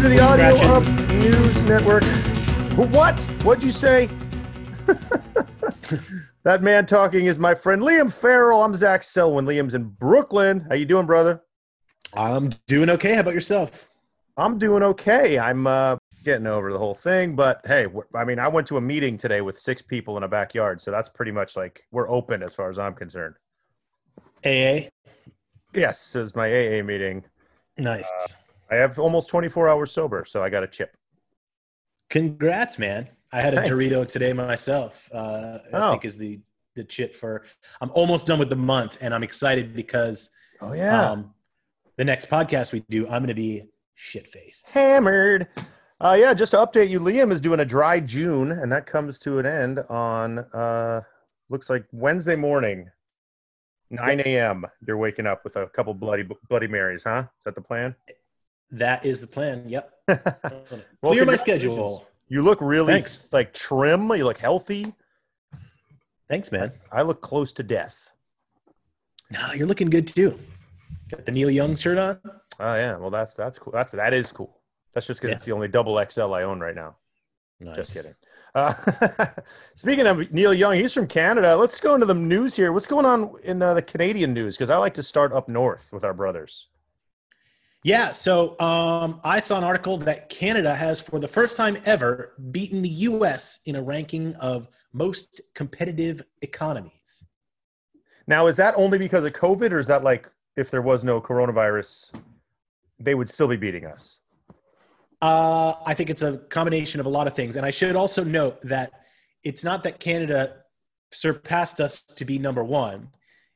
Welcome to the Audio. Up News Network. What? What'd you say? that man talking is my friend Liam Farrell. I'm Zach Selwyn. Liam's in Brooklyn. How you doing, brother? I'm doing okay. How about yourself? I'm doing okay. I'm uh, getting over the whole thing, but hey, I mean, I went to a meeting today with six people in a backyard, so that's pretty much like we're open as far as I'm concerned. AA. Yes, it was my AA meeting. Nice. I have almost 24 hours sober, so I got a chip. Congrats, man. I had a Thanks. Dorito today myself. Uh, I Oh. think is the the chip for. I'm almost done with the month, and I'm excited because Oh yeah, um, the next podcast we do, I'm going to be shit faced. hammered. Uh, yeah, just to update you, Liam is doing a dry June, and that comes to an end on uh, looks like Wednesday morning, 9 a.m. You're waking up with a couple bloody Bloody Marys, huh? Is that the plan? That is the plan. Yep. Well, Clear my schedule. You look really Thanks. like trim. You look healthy. Thanks, man. I look close to death. No, you're looking good too. Got the Neil Young shirt on. Oh yeah, well that's that's cool. That's that is cool. That's just because Yeah. it's the only double XL I own right now. Nice. Just kidding. Uh, speaking of Neil Young, he's from Canada. Let's go into the news here. What's going on in uh, the Canadian news? Because I like to start up north with our brothers. Yeah, so um, I saw an article that Canada has, for the first time ever, beaten the U.S. in a ranking of most competitive economies. Now, is that only because of COVID, or is that like if there was no coronavirus, they would still be beating us? Uh, I think it's a combination of a lot of things, and I should also note that it's not that Canada surpassed us to be number one.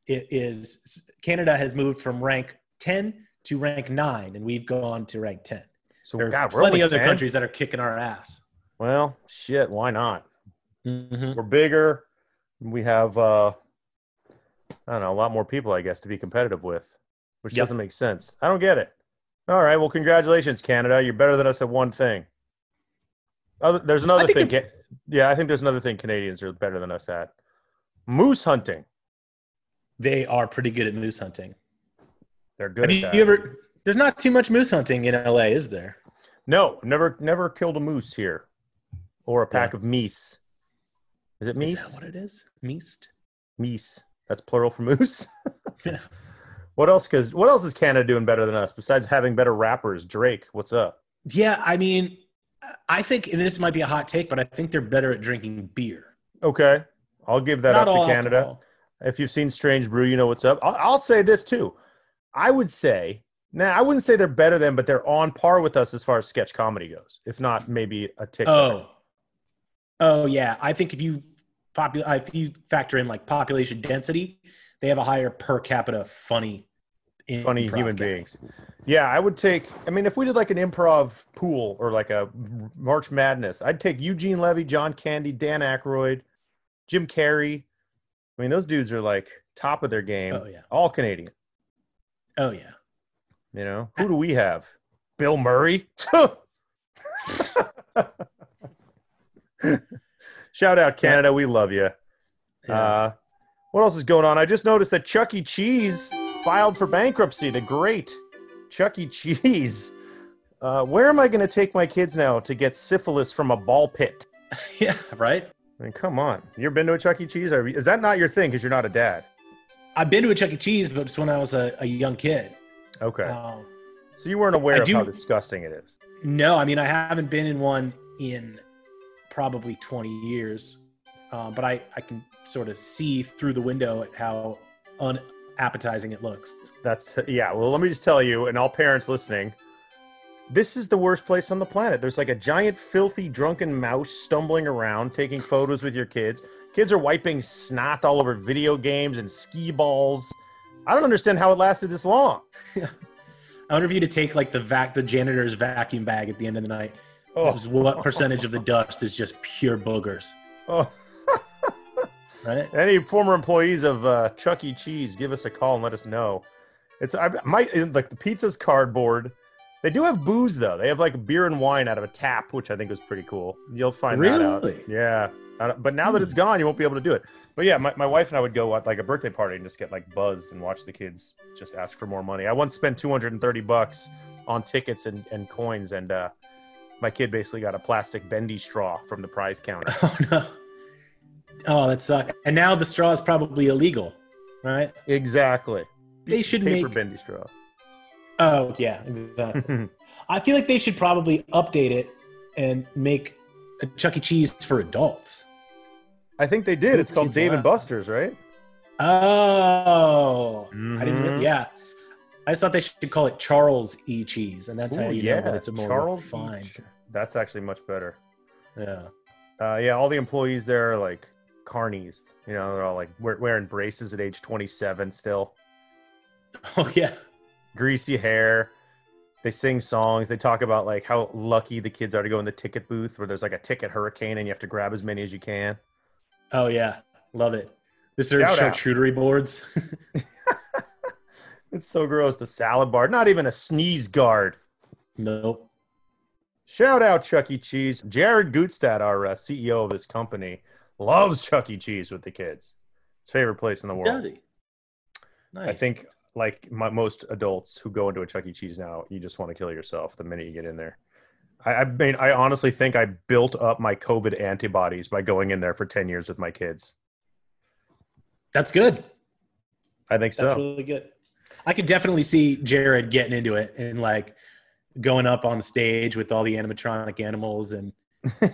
It is Canada has moved from rank ten to rank nine, and we've gone to rank ten. So, There are God, we're plenty other 10? countries that are kicking our ass. Well, shit, why not? Mm-hmm. We're bigger. We have, uh, I don't know, a lot more people, I guess, to be competitive with, which Yep. doesn't make sense. I don't get it. All right, well, congratulations, Canada. You're better than us at one thing. Other, there's another thing. Ca- Yeah, I think there's another thing Canadians are better than us at. Moose hunting. They are pretty good at moose hunting. They're good. Have you, you ever? Uh, there's not too much moose hunting in LA, is there? No, never, never killed a moose here, or a pack of meese. Is it Is meese? that what it is? Meest. Meese. That's plural for moose. Yeah. What else? Because what else is Canada doing better than us besides having better rappers? Drake, what's up? Yeah, I mean, I think this might be a hot take, but I think they're better at drinking beer. Okay, I'll give that not up to Canada. alcohol. If you've seen Strange Brew, you know what's up. I'll, I'll say this too. I would say, nah, I wouldn't say they're better than, but they're on par with us as far as sketch comedy goes. If not, maybe a tick. better. Oh, oh yeah. I think if you popul- uh, if you factor in like population density, they have a higher per capita funny, funny human beings. Yeah, I would take. I mean, if we did like an improv pool or like a March Madness, I'd take Eugene Levy, John Candy, Dan Aykroyd, Jim Carrey. I mean, those dudes are like top of their game. Oh yeah. All Canadian. Oh yeah. You know, who do we have? Bill Murray. Shout out Canada, we love you. Yeah. Uh, what else is going on? I just noticed that Chuck E. Cheese filed for bankruptcy. The great Chuck E. Cheese. Uh, where am I going to take my kids now to get syphilis from a ball pit? yeah. Right. I mean, come on. You ever been to a Chuck E. Cheese? Is that not your thing because you're not a dad? I've been to a Chuck E. Cheese, but it's when I was a, a young kid. Okay. Um, so you weren't aware I of how disgusting it is. No, I mean I haven't been in one in probably 20 years, uh, but I I can sort of see through the window at how unappetizing it looks. That's, yeah. Well, let me just tell you, and all parents listening, this is the worst place on the planet. There's like a giant, filthy, drunken mouse stumbling around, taking photos with your kids. Kids are wiping snot all over video games and Skee-Balls. I don't understand how it lasted this long. I wonder if you to take like the vac the janitor's vacuum bag at the end of the night. Oh, what percentage of the dust is just pure boogers, oh. right? Any former employees of uh, Chuck E. Cheese, give us a call and let us know. It's I might like the pizza's cardboard. They do have booze though. They have like beer and wine out of a tap, which I think is pretty cool. You'll find that out. Really? Yeah. But now that it's gone, you won't be able to do it. But yeah, my, my wife and I would go at like a birthday party and just get like buzzed and watch the kids just ask for more money. I once spent 230 bucks on tickets and, and coins, and uh, my kid basically got a plastic bendy straw from the prize counter. Oh no. Oh, that sucks. And now the straw is probably illegal, right? exactly. They should paper make- bendy straw. Oh yeah, exactly. I feel like they should probably update it and make a Chuck E. Cheese for adults. I think they did. It's called Dave and. Buster's, right? Oh, I didn't. Mhm. Yeah, I just thought they should call it Charles E. Cheese, and that's how Ooh, you know that it's a more Charles refined. That's actually much better. Yeah. Uh, yeah, all the employees there are like carnies. You know, they're all like wear- wearing braces at age 27 still. Oh yeah. Greasy hair. They sing songs. They talk about like how lucky the kids are to go in the ticket booth where there's like a ticket hurricane and you have to grab as many as you can. Oh yeah. Love it. This are Shout out. charcuterie boards. It's so gross. The salad bar, not even a sneeze guard. nope. Shout out Chuck E. Cheese. Jared Gutstadt, our uh, CEO of this company, loves Chuck E. Cheese with the kids. His favorite place in the world. Does he? Nice. I think, like my, most adults who go into a Chuck E. Cheese now, you just want to kill yourself the minute you get in there. I, I mean, I honestly think I built up my COVID antibodies by going in there for ten years with my kids. that's good. I think so. That's really good. I could definitely see Jared getting into it and like going up on the stage with all the animatronic animals and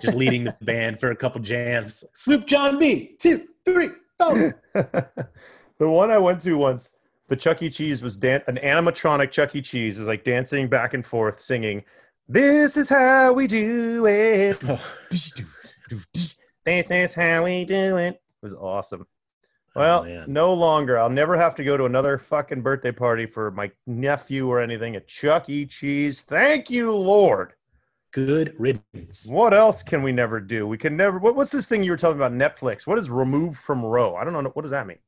just leading the band for a couple jams. Sloop John B. Two, three, four. the one I went to once, the Chuck E. Cheese was dan- an animatronic Chuck E. Cheese was like dancing back and forth, singing, "This is how we do it. Oh, This is how we do it." It was awesome. Oh, well, man. no longer. I'll never have to go to another fucking birthday party for my nephew or anything at Chuck E. Cheese. Thank you, Lord. good riddance. What else can we never do? We can never. What, what's this thing you were talking about? Netflix. What is remove from row? I don't know. What does that mean?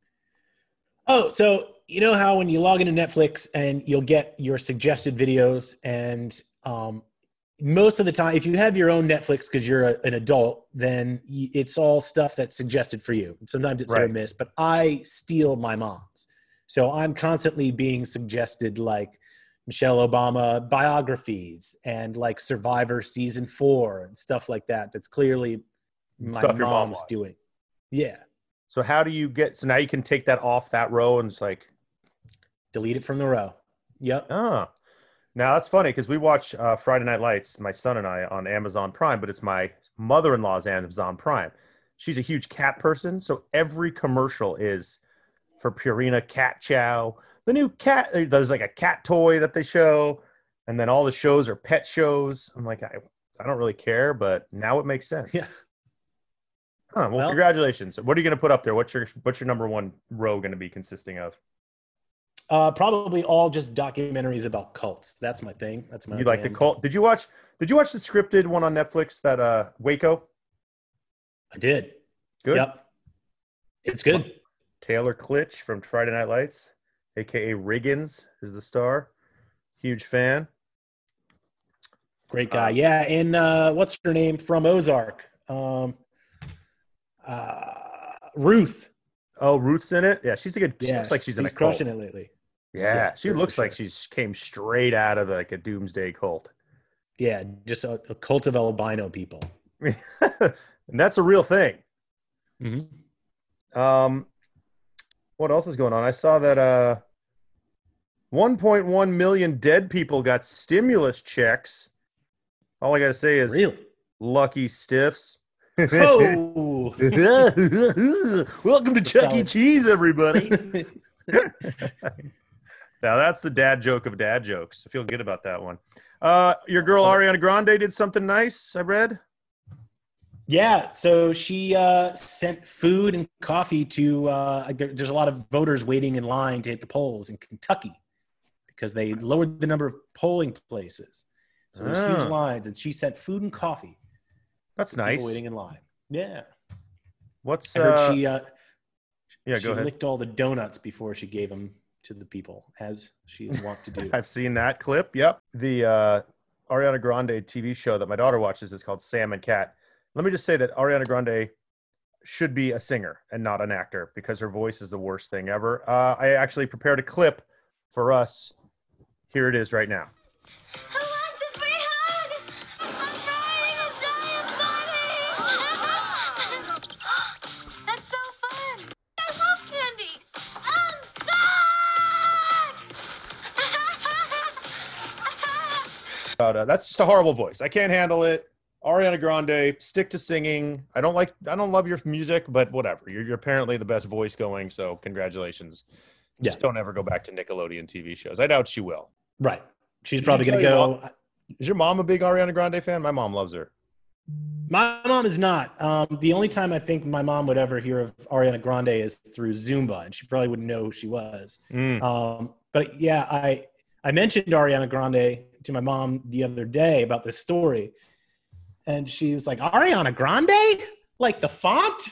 Oh, so you know how when you log into Netflix and you'll get your suggested videos, and um, most of the time, if you have your own Netflix because you're a, an adult, then y- it's all stuff that's suggested for you. Sometimes it's hit or miss, but I steal my mom's, so I'm constantly being suggested like Michelle Obama biographies and like Survivor season four and stuff like that. That's clearly my Stuff your mom mom's doing. Yeah, So how do you get? So now you can take that off that row and it's like, delete it from the row. Yep. ah. Now that's funny because we watch uh, Friday Night Lights, my son and I, on Amazon Prime, but it's my mother-in-law's Amazon Prime. She's a huge cat person, so every commercial is for Purina Cat Chow. The new cat, uh, there's like a cat toy that they show, and then all the shows are pet shows. I'm like, I, I don't really care, but now it makes sense. Yeah. Huh, well, Well- congratulations. What are you going to put up there? What's your what's your number one row going to be consisting of? Uh, probably all just documentaries about cults. That's my thing. That's my. you like the cult? Did you watch? Did you watch the scripted one on Netflix that uh Waco? I did. Good. Yep. It's good. Taylor Kitsch from Friday Night Lights, aka Riggins, is the star. Huge fan. Great guy. Um, yeah, and uh, what's her name from Ozark? Um, uh, Ruth. Oh, Ruth's in it. Yeah, she's a good. She looks like she's in a she's cult. crushing it lately. Yeah, Yeah, she looks like sure. she's came straight out of like a doomsday cult. Yeah, just a, a cult of albino people. and that's a real thing. Mm-hmm. Um, what else is going on? I saw that uh, 1.1 million dead people got stimulus checks. All I got to say is Really? lucky stiffs. Oh. Welcome to Chuck E. Cheese, everybody. Now that's the dad joke of dad jokes. I feel good about that one. Uh, your girl Ariana Grande did something nice. I read. Yeah, so she uh, sent food and coffee to. Uh, there, there's a lot of voters waiting in line to hit the polls in Kentucky because they lowered the number of polling places. So there's huge Ah. lines, and she sent food and coffee. That's nice. Waiting in line. Yeah, What's I heard uh, she uh, yeah? she Go ahead. licked all the donuts before she gave them to the people, as she is wont to do. I've seen that clip. Yep. The uh, Ariana Grande TV show that my daughter watches is called Sam and Cat. Let me just say that Ariana Grande should be a singer and not an actor because her voice is the worst thing ever. Uh, I actually prepared a clip for us. Here it is right now. But, uh, that's just a horrible voice. I can't handle it. Ariana Grande, stick to singing. I don't like, I don't love your music, but whatever. You're, you're apparently the best voice going, so congratulations. Yeah. Just don't ever go back to Nickelodeon TV shows. I doubt she will. Right. She's Did probably going to go. Is your mom a big Ariana Grande fan? My mom loves her. My mom is not. Um, the only time I think my mom would ever hear of Ariana Grande is through Zumba, and she probably wouldn't know who she was. Mm. Um, but yeah, I I mentioned Ariana Grande to my mom the other day about this story, and she was like, "Ariana Grande, like the font."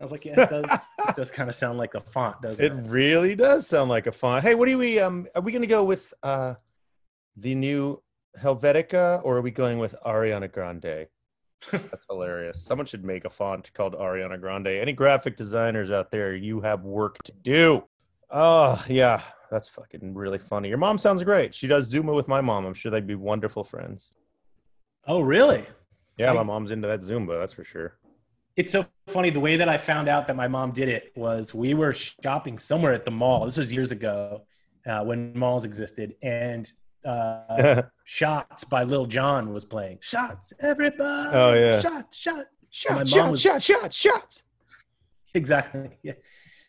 I was like, "Yeah, it does. it does kind of sound like a font, doesn't It it?" really does sound like a font. Hey, what do we um are we gonna go with uh the new Helvetica or are we going with Ariana Grande? That's hilarious. Someone should make a font called Ariana Grande. Any graphic designers out there, you have work to do. Oh yeah, that's fucking really funny. Your mom sounds great. She does Zumba with my mom. I'm sure they'd be wonderful friends. Oh, really? Yeah, my mom's into that Zumba, that's for sure. It's so funny. The way that I found out that my mom did it was we were shopping somewhere at the mall. This was years ago uh, when malls existed, and uh, "Shots" by Lil Jon was playing. Shots, everybody! Oh, yeah. shot, shot. shot, shot, was- shot, shot, shot. Exactly. Yeah,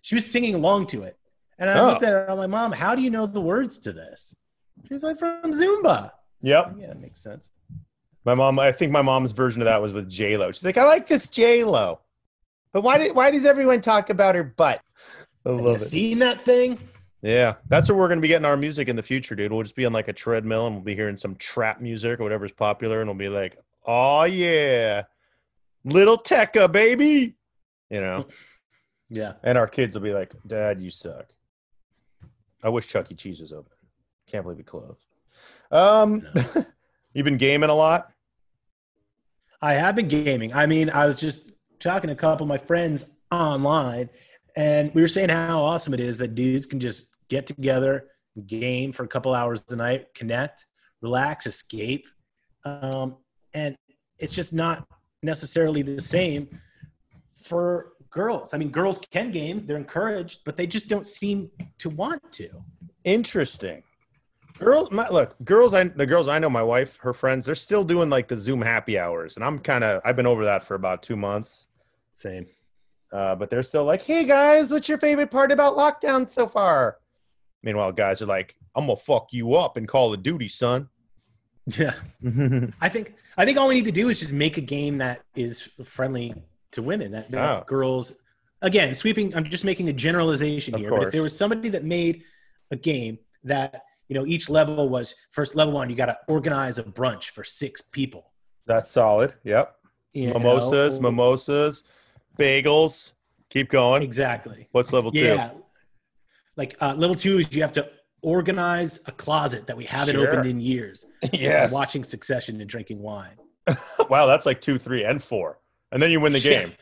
she was singing along to it, and I Oh. looked at her. I'm like, "Mom, how do you know the words to this?" She was like, "From Zumba." Yep. Yeah, that makes sense. My mom, I think my mom's version of that was with J Lo. She's like, I like this J Lo, but why did why does everyone talk about her butt? I Have you love it. seen that thing? Yeah, that's where we're gonna be getting our music in the future, dude. We'll just be on like a treadmill and we'll be hearing some trap music or whatever's popular, and we'll be like, oh yeah, little Tecca baby, you know. Yeah. And our kids will be like, Dad, you suck. I wish Chuck E. Cheese was open. Can't believe it closed. Um, No. you've been gaming a lot. I have been gaming. I mean, I was just talking to a couple of my friends online, and we were saying how awesome it is that dudes can just get together, game for a couple hours a night, connect, relax, escape. Um, and it's just not necessarily the same for girls. I mean, girls can game, they're encouraged, but they just don't seem to want to. Interesting. Girls, my, look, girls. I the girls I know, my wife, her friends, they're still doing like the Zoom happy hours, and I'm kind of I've been over that for about two months. Same. Uh, but they're still like, "Hey guys, what's your favorite part about lockdown so far?" Meanwhile, guys are like, "I'm gonna fuck you up in Call of Duty, son." Yeah. I think I think all we need to do is just make a game that is friendly to women. That, that Oh. girls, again, sweeping. I'm just making a generalization Of here. But if there was somebody that made a game that you know each level was first level one, you got to organize a brunch for six people. That's solid. Yep. you mimosas, know? mimosas, bagels. Keep going. Exactly. What's level two? Yeah. Like uh, level two is you have to organize a closet that we haven't Sure. opened in years. yes. Watching Succession and drinking wine. wow, that's like two, three, and four, and then you win the Yeah. game.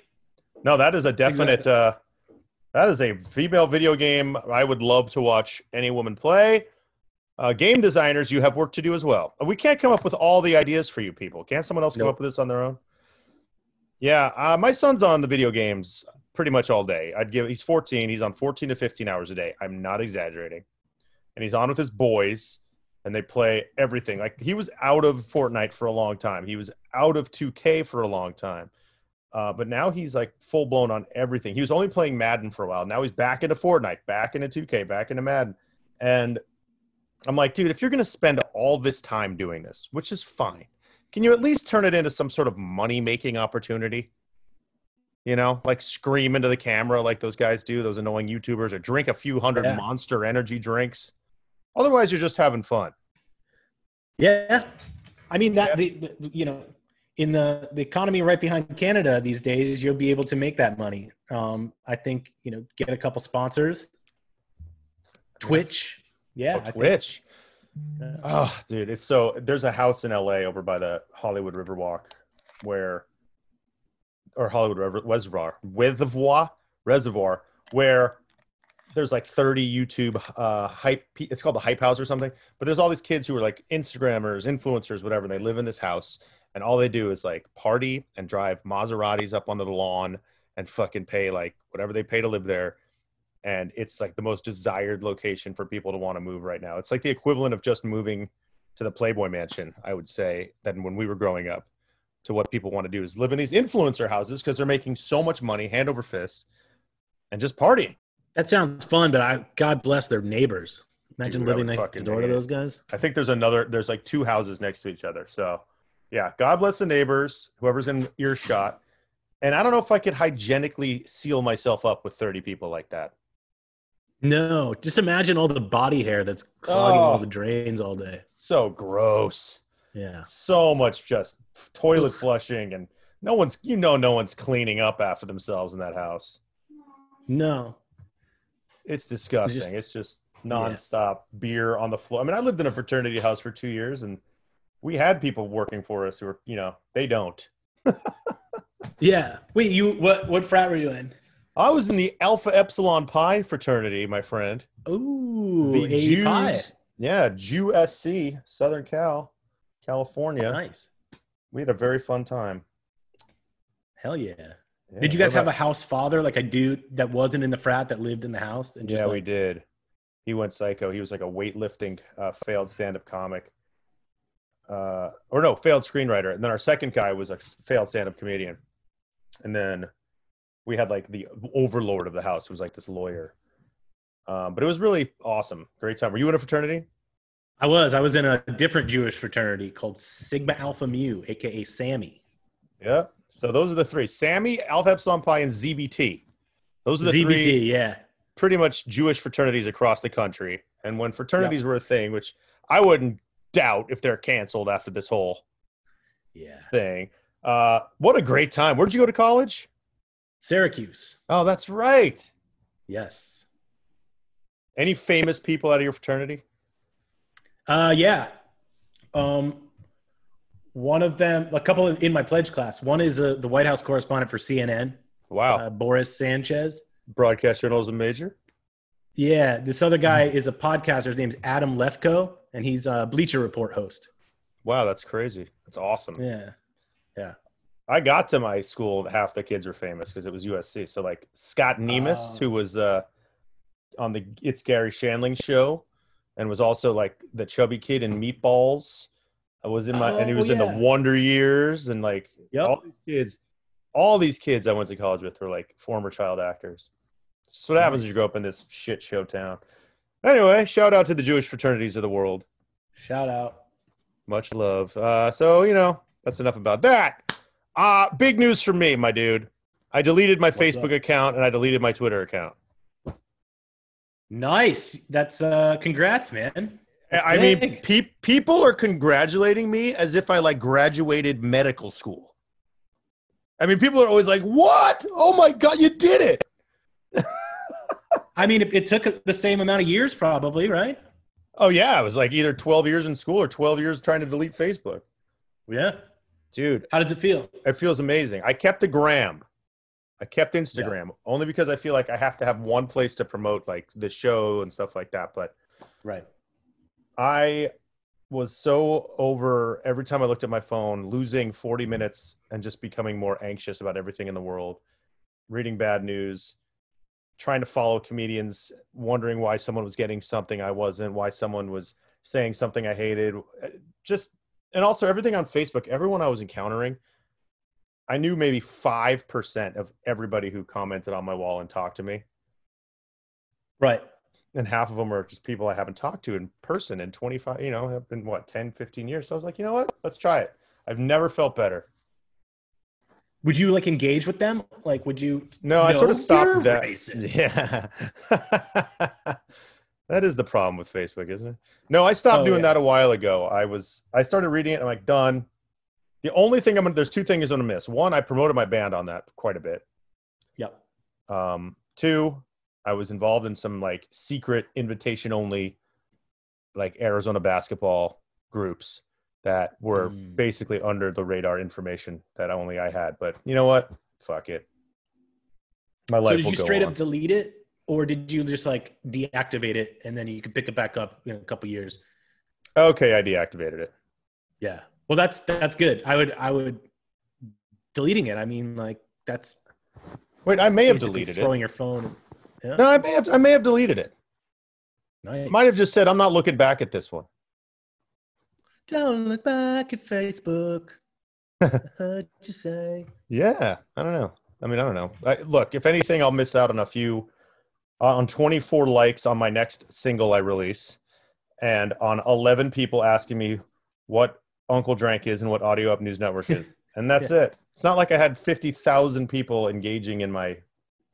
No, that is a definite. Uh, that is a female video game. I would love to watch any woman play. Uh, game designers, you have work to do as well. We can't come up with all the ideas for you people. Can't someone else come up with this on their own? Yeah, uh, my son's on the video games pretty much all day. I'd give. He's 14. He's on 14 to 15 hours a day. I'm not exaggerating. And he's on with his boys, and they play everything. Like he was out of Fortnite for a long time. He was out of 2K for a long time. Uh, but now he's like full blown on everything. He was only playing Madden for a while. Now he's back into Fortnite, back into 2K, back into Madden. And I'm like, dude, if you're going to spend all this time doing this, which is fine, can you at least turn it into some sort of money making opportunity? You know, like scream into the camera like those guys do, those annoying YouTubers, or drink a few hundred Yeah. monster energy drinks. Otherwise, you're just having fun. Yeah, I mean that the, the- you know in the the economy right behind Canada these days, you'll be able to make that money. Um, I think you know get a couple sponsors. Twitch, yeah, Oh, think- Twitch. Oh, dude, it's so. There's a house in LA over by the Hollywood Riverwalk, where, or Hollywood River Reservoir, Reservoir, Reservoir, where there's like 30 YouTube uh, hype. It's called the Hype House or something. But there's all these kids who are like Instagrammers, influencers, whatever. And they live in this house, and all they do is like party and drive Maseratis up onto the lawn and fucking pay like whatever they pay to live there. And it's like the most desired location for people to want to move right now. It's like the equivalent of just moving to the Playboy Mansion, I would say, than when we were growing up. To what people want to do is live in these influencer houses because they're making so much money, hand over fist, and just partying. That sounds fun, but I God bless their neighbors. Imagine Dude, living next door to those guys. I think there's another. There's like two houses next to each other. So, yeah, God bless the neighbors, whoever's in earshot. And I don't know if I could hygienically seal myself up with 30 people like that. No, just imagine all the body hair that's clogging Oh. all the drains all day. So gross. Yeah. So much just toilet flushing, and no one's. You know, no one's cleaning up after themselves in that house. No. It's disgusting. just- it's just Yeah. nonstop beer on the floor. I mean, I lived in a fraternity house for two years, and we had people working for us who were, you know, they don't. Yeah. Wait, you what what frat were you in? I was in the Alpha Epsilon Pi fraternity, my friend. Ooh, The Jews, pie. yeah, Jew SC, Southern Cal, California. Nice. We had a very fun time. Hell yeah. Yeah, Did you guys have a house father, like a dude that wasn't in the frat that lived in the house? And just Yeah, we did. He went psycho. He was like a weightlifting uh, failed stand-up comic, uh, or no, failed screenwriter. And then our second guy was a failed stand-up comedian. And then we had like the overlord of the house, who was like this lawyer. Um, but it was really awesome. Great time. Were you in a fraternity? I was. I was in a different Jewish fraternity called Sigma Alpha Mu, aka Sammy. Yeah. So those are the three: Sammy, Alpha Epsilon Pi, and ZBT. Those are the ZBT, three yeah. pretty much Jewish fraternities across the country. And when fraternities were a thing, which I wouldn't doubt if they're canceled after this whole Yeah. thing. Uh, what a great time! Where'd you go to college? Syracuse. Oh, that's right. Yes. Any famous people out of your fraternity? Uh yeah. Um one of them, a couple in my pledge class. One is uh, the White House correspondent for CNN, Wow. uh, Boris Sanchez. Broadcast journalism major. Yeah, this other guy is a podcaster. His name's Adam Lefkoe, and he's a Bleacher Report host. Wow, that's crazy. That's awesome. Yeah. Yeah. I got to my school, half the kids were famous because it was USC. So like Scott Nemes, Oh. who was uh, on the It's Garry Shandling show, and was also like the chubby kid in Meatballs. I was in my, and he Oh, was in the. Wonder Years, and like Yep. all these kids, all these kids I went to college with were like former child actors. That's what happens when you grow up in this shit show town. Anyway, shout out to the Jewish fraternities of the world. Shout out. Much love. Uh, so you know that's enough about that. Uh, big news for me, my dude. I deleted my What's Facebook up? account and I deleted my Twitter account. Nice. That's uh congrats, man. That's I mean, pe- people are congratulating me as if I like graduated medical school. I mean, people are always like, "What? Oh my god, you did it!" I mean, it, it took the same amount of years, probably, right? Oh yeah, it was like either 12 years in school or 12 years trying to delete Facebook. Yeah. Dude, How does it feel? it feels amazing. I kept the gram. I kept Instagram only because I feel like I have to have one place to promote like the show and stuff like that. But Right. I was so over every time I looked at my phone, losing 40 minutes and just becoming more anxious about everything in the world, reading bad news, trying to follow comedians, wondering why someone was getting something I wasn't, why someone was saying something I hated. Uh, Just, and also everything on Facebook, everyone I was encountering, I knew maybe 5% of everybody who commented on my wall and talked to me Right. and half of them are just people I haven't talked to in person in 25, you know, have been what, 10, 15 years. So I was like, you know what? Let's try it. I've never felt better. Would you like engage with them? Like, would you? No, I sort of stopped that. racist. Yeah. that is the problem with Facebook, isn't it? No, I stopped Oh, doing yeah. that a while ago. I was, I started reading it. I'm like, done. The only thing I'm gonna, there's two things I'm gonna miss. One, I promoted my band on that quite a bit. Yep. Um, two, I was involved in some like secret invitation only, like Arizona basketball groups that were Mm. basically under the radar information that only I had. But you know what? Fuck it. My life So did you straight on. up delete it? or did you just like deactivate it and then you could pick it back up in a couple years? Okay, I deactivated it. Yeah. Well, that's that's good. I would I would deleting it. I mean, like that's Wait, I may have deleted it. throwing your phone. Yeah. No, I may have. I may have deleted it. Nice. Might have just said I'm not looking back at this one. Don't look back at Facebook. I heard you say. Yeah, I don't know. I mean, I don't know. I, look, if anything, I'll miss out on a few, uh, on 24 likes on my next single I release, and on 11 people asking me what Uncle Drank is and what Audio Up News Network is, and that's it. It's not like I had 50,000 people engaging in my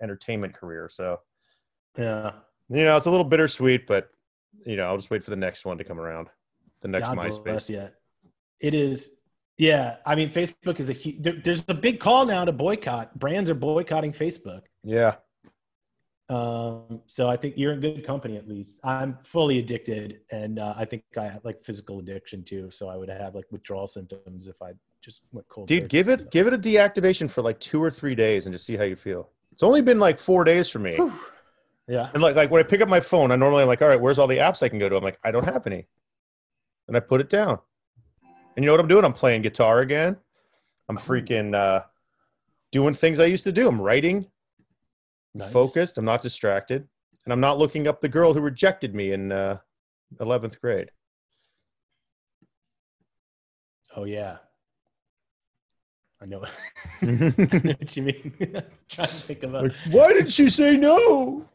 entertainment career. So Yeah. you know, it's a little bittersweet, but you know, I'll just wait for the next one to come around. The next God MySpace. you. It is. Yeah. I mean, Facebook is a huge. There, there's a big call now to boycott. Brands are boycotting Facebook. Yeah. Um, so I think you're in good company at least. I'm fully addicted, and uh, I think I have like physical addiction too. So I would have like withdrawal symptoms if I just went cold. Dude, give it So- give it a deactivation for like two or three days and just see how you feel. It's only been like four days for me. Yeah. And like like when I pick up my phone, I normally am like, all right, where's all the apps I can go to? I'm like, I don't have any. And I put it down. And you know what I'm doing? I'm playing guitar again. I'm freaking uh doing things I used to do. I'm writing, Nice. focused, I'm not distracted, and I'm not looking up the girl who rejected me in uh 11th grade. Oh yeah. I know. I know what you mean. Trying to think of a why did she say no?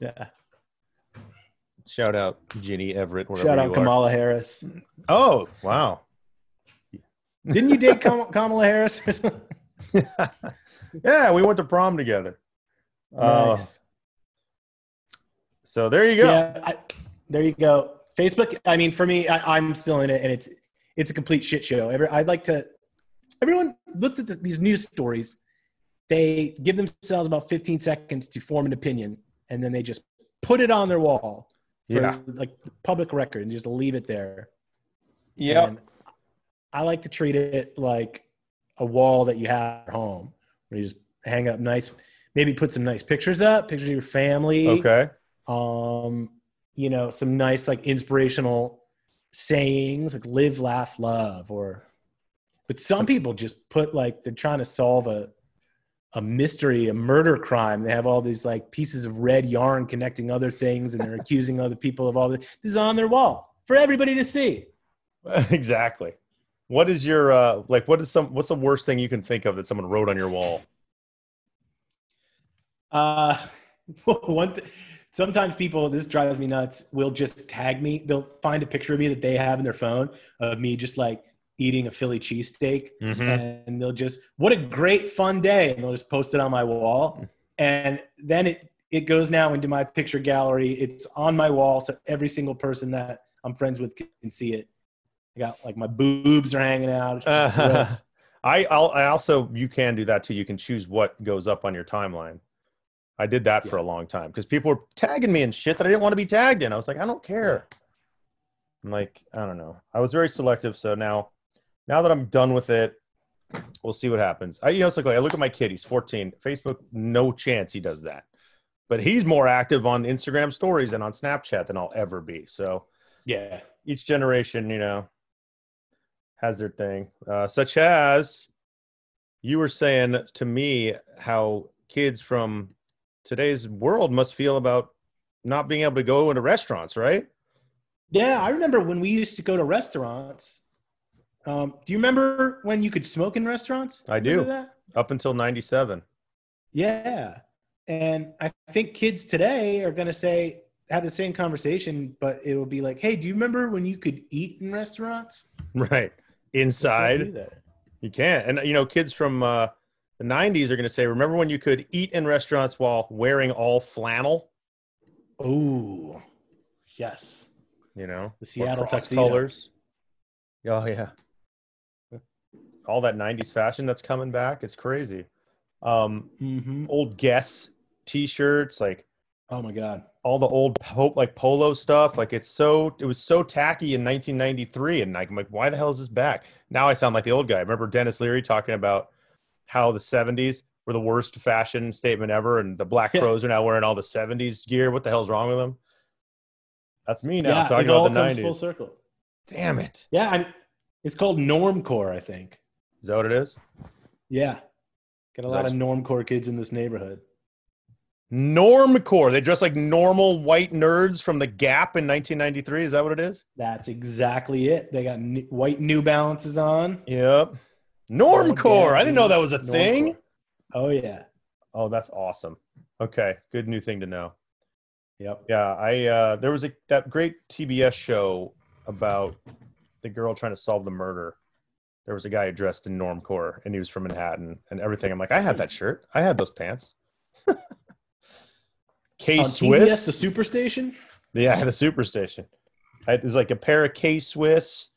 yeah. Shout out Ginny Everett. Shout out are. Kamala Harris. Oh, wow. Didn't you date Kam- Kamala Harris? yeah, we went to prom together. Uh, nice. so there you go. Yeah, I, there you go. Facebook. I mean, for me, I, I'm still in it, and it's it's a complete shit show. Every, I'd like to. Everyone looks at the, these news stories. They give themselves about 15 seconds to form an opinion, and then they just put it on their wall for Yeah. like public record and just leave it there. Yeah. I like to treat it like a wall that you have at home, where you just hang up nice, maybe put some nice pictures up, pictures of your family Okay. um you know some nice like inspirational sayings like live laugh love or but some people just put like they're trying to solve a a mystery a murder crime they have all these like pieces of red yarn connecting other things and they're accusing other people of all this this is on their wall for everybody to see exactly. What is your uh like what is some what's the worst thing you can think of that someone wrote on your wall? Uh, one th- sometimes people this drives me nuts. Will just tag me. They'll find a picture of me that they have in their phone of me just like eating a Philly cheesesteak, Mhm. and they'll just what a great fun day, and they'll just post it on my wall, and then it it goes now into my picture gallery. It's on my wall, so every single person that I'm friends with can see it. I got like my boobs are hanging out. Gross. I I'll, I also you can do that too. You can choose what goes up on your timeline. I did that for a long time because people were tagging me in shit that I didn't want to be tagged in. I was like, I don't care. I'm like, I don't know. I was very selective, so now, now that I'm done with it, we'll see what happens. I you know, it's like I look at my kid. He's 14. Facebook, no chance he does that. But he's more active on Instagram stories and on Snapchat than I'll ever be. So yeah. each generation, you know, has their thing. Uh, such as you were saying to me how kids from today's world must feel about not being able to go into restaurants, right? Yeah, I remember when we used to go to restaurants. Um, do you remember when you could smoke in restaurants? I do. That? Up until 97. Yeah. And I think kids today are going to say, have the same conversation, but it will be like, hey, do you remember when you could eat in restaurants? Right. Inside. You can't. And, you know, kids from uh, the 90s are going to say, remember when you could eat in restaurants while wearing all flannel? Oh, yes. You know, The Seattle tuxedo. colors. Oh, yeah. All that 90s fashion that's coming back. It's crazy. Um, hmm old Guess t-shirts, like Oh my God. all the old po- like polo stuff. Like it's so it was so tacky in 1993, and like, I'm like, why the hell is this back? Now I sound like the old guy. I Remember Denis Leary talking about how the 70s were the worst fashion statement ever, and the Black. Crowes are now wearing all the '70s gear. What the hell's wrong with them? That's me now yeah, talking about the comes full circle. Damn it! Yeah, I mean, it's called normcore, I think. Is that what it is? Yeah, got a lot of normcore kids in this neighborhood. Normcore. They dress like normal white nerds from the Gap in 1993. Is that what it is? That's exactly it. They got n- white New Balances on. Yep. Normcore. I didn't know that was a Normcore. thing. Oh yeah. Oh, that's awesome. Okay, good new thing to know. Yep. Yeah, I uh there was a that great TBS show about the girl trying to solve the murder. There was a guy dressed in normcore and he was from Manhattan and everything. I'm like, I had that shirt. I had those pants. K Swiss. The Superstation. Yeah, the Superstation. I, there's like a pair of K Swiss,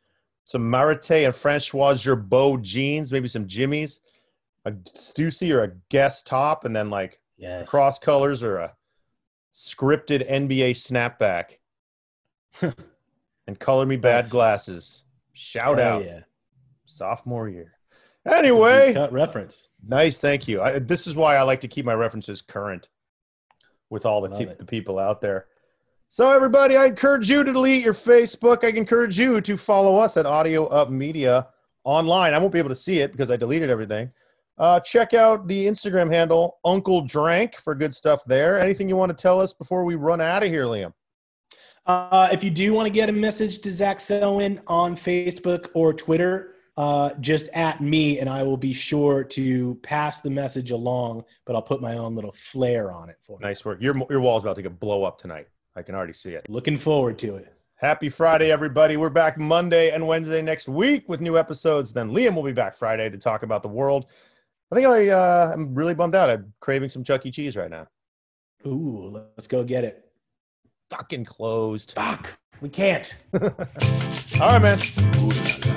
some Marithé and François Girbaud jeans, maybe some Jimmys, a Stussy or a Guess top, and then like Yes. cross colors or a scripted NBA snapback. and color me bad glasses. Shout Oh, out Yeah. Sophomore year. It's a deep Anyway, reference. nice, thank you. I, this is why I like to keep my references current with all the, te- the people out there. So, everybody, I encourage you to delete your Facebook. I encourage you to follow us at Audio Up Media online. I won't be able to see it because I deleted everything. Uh, check out the Instagram handle, Uncle Drank, for good stuff there. Anything you want to tell us before we run out of here, Liam? Uh, if you do want to get a message to Zach Selwyn on Facebook or Twitter, uh, just at me, and I will be sure to pass the message along. But I'll put my own little flair on it for you. Nice work. Your, your wall's about to get blow up tonight. I can already see it. Looking forward to it. Happy Friday, everybody. We're back Monday and Wednesday next week with new episodes. Then Liam will be back Friday to talk about the world. I think I, uh, I'm really bummed out. I'm craving some Chuck E. Cheese right now. Ooh, let's go get it. Fucking closed. Fuck, we can't. All right, man.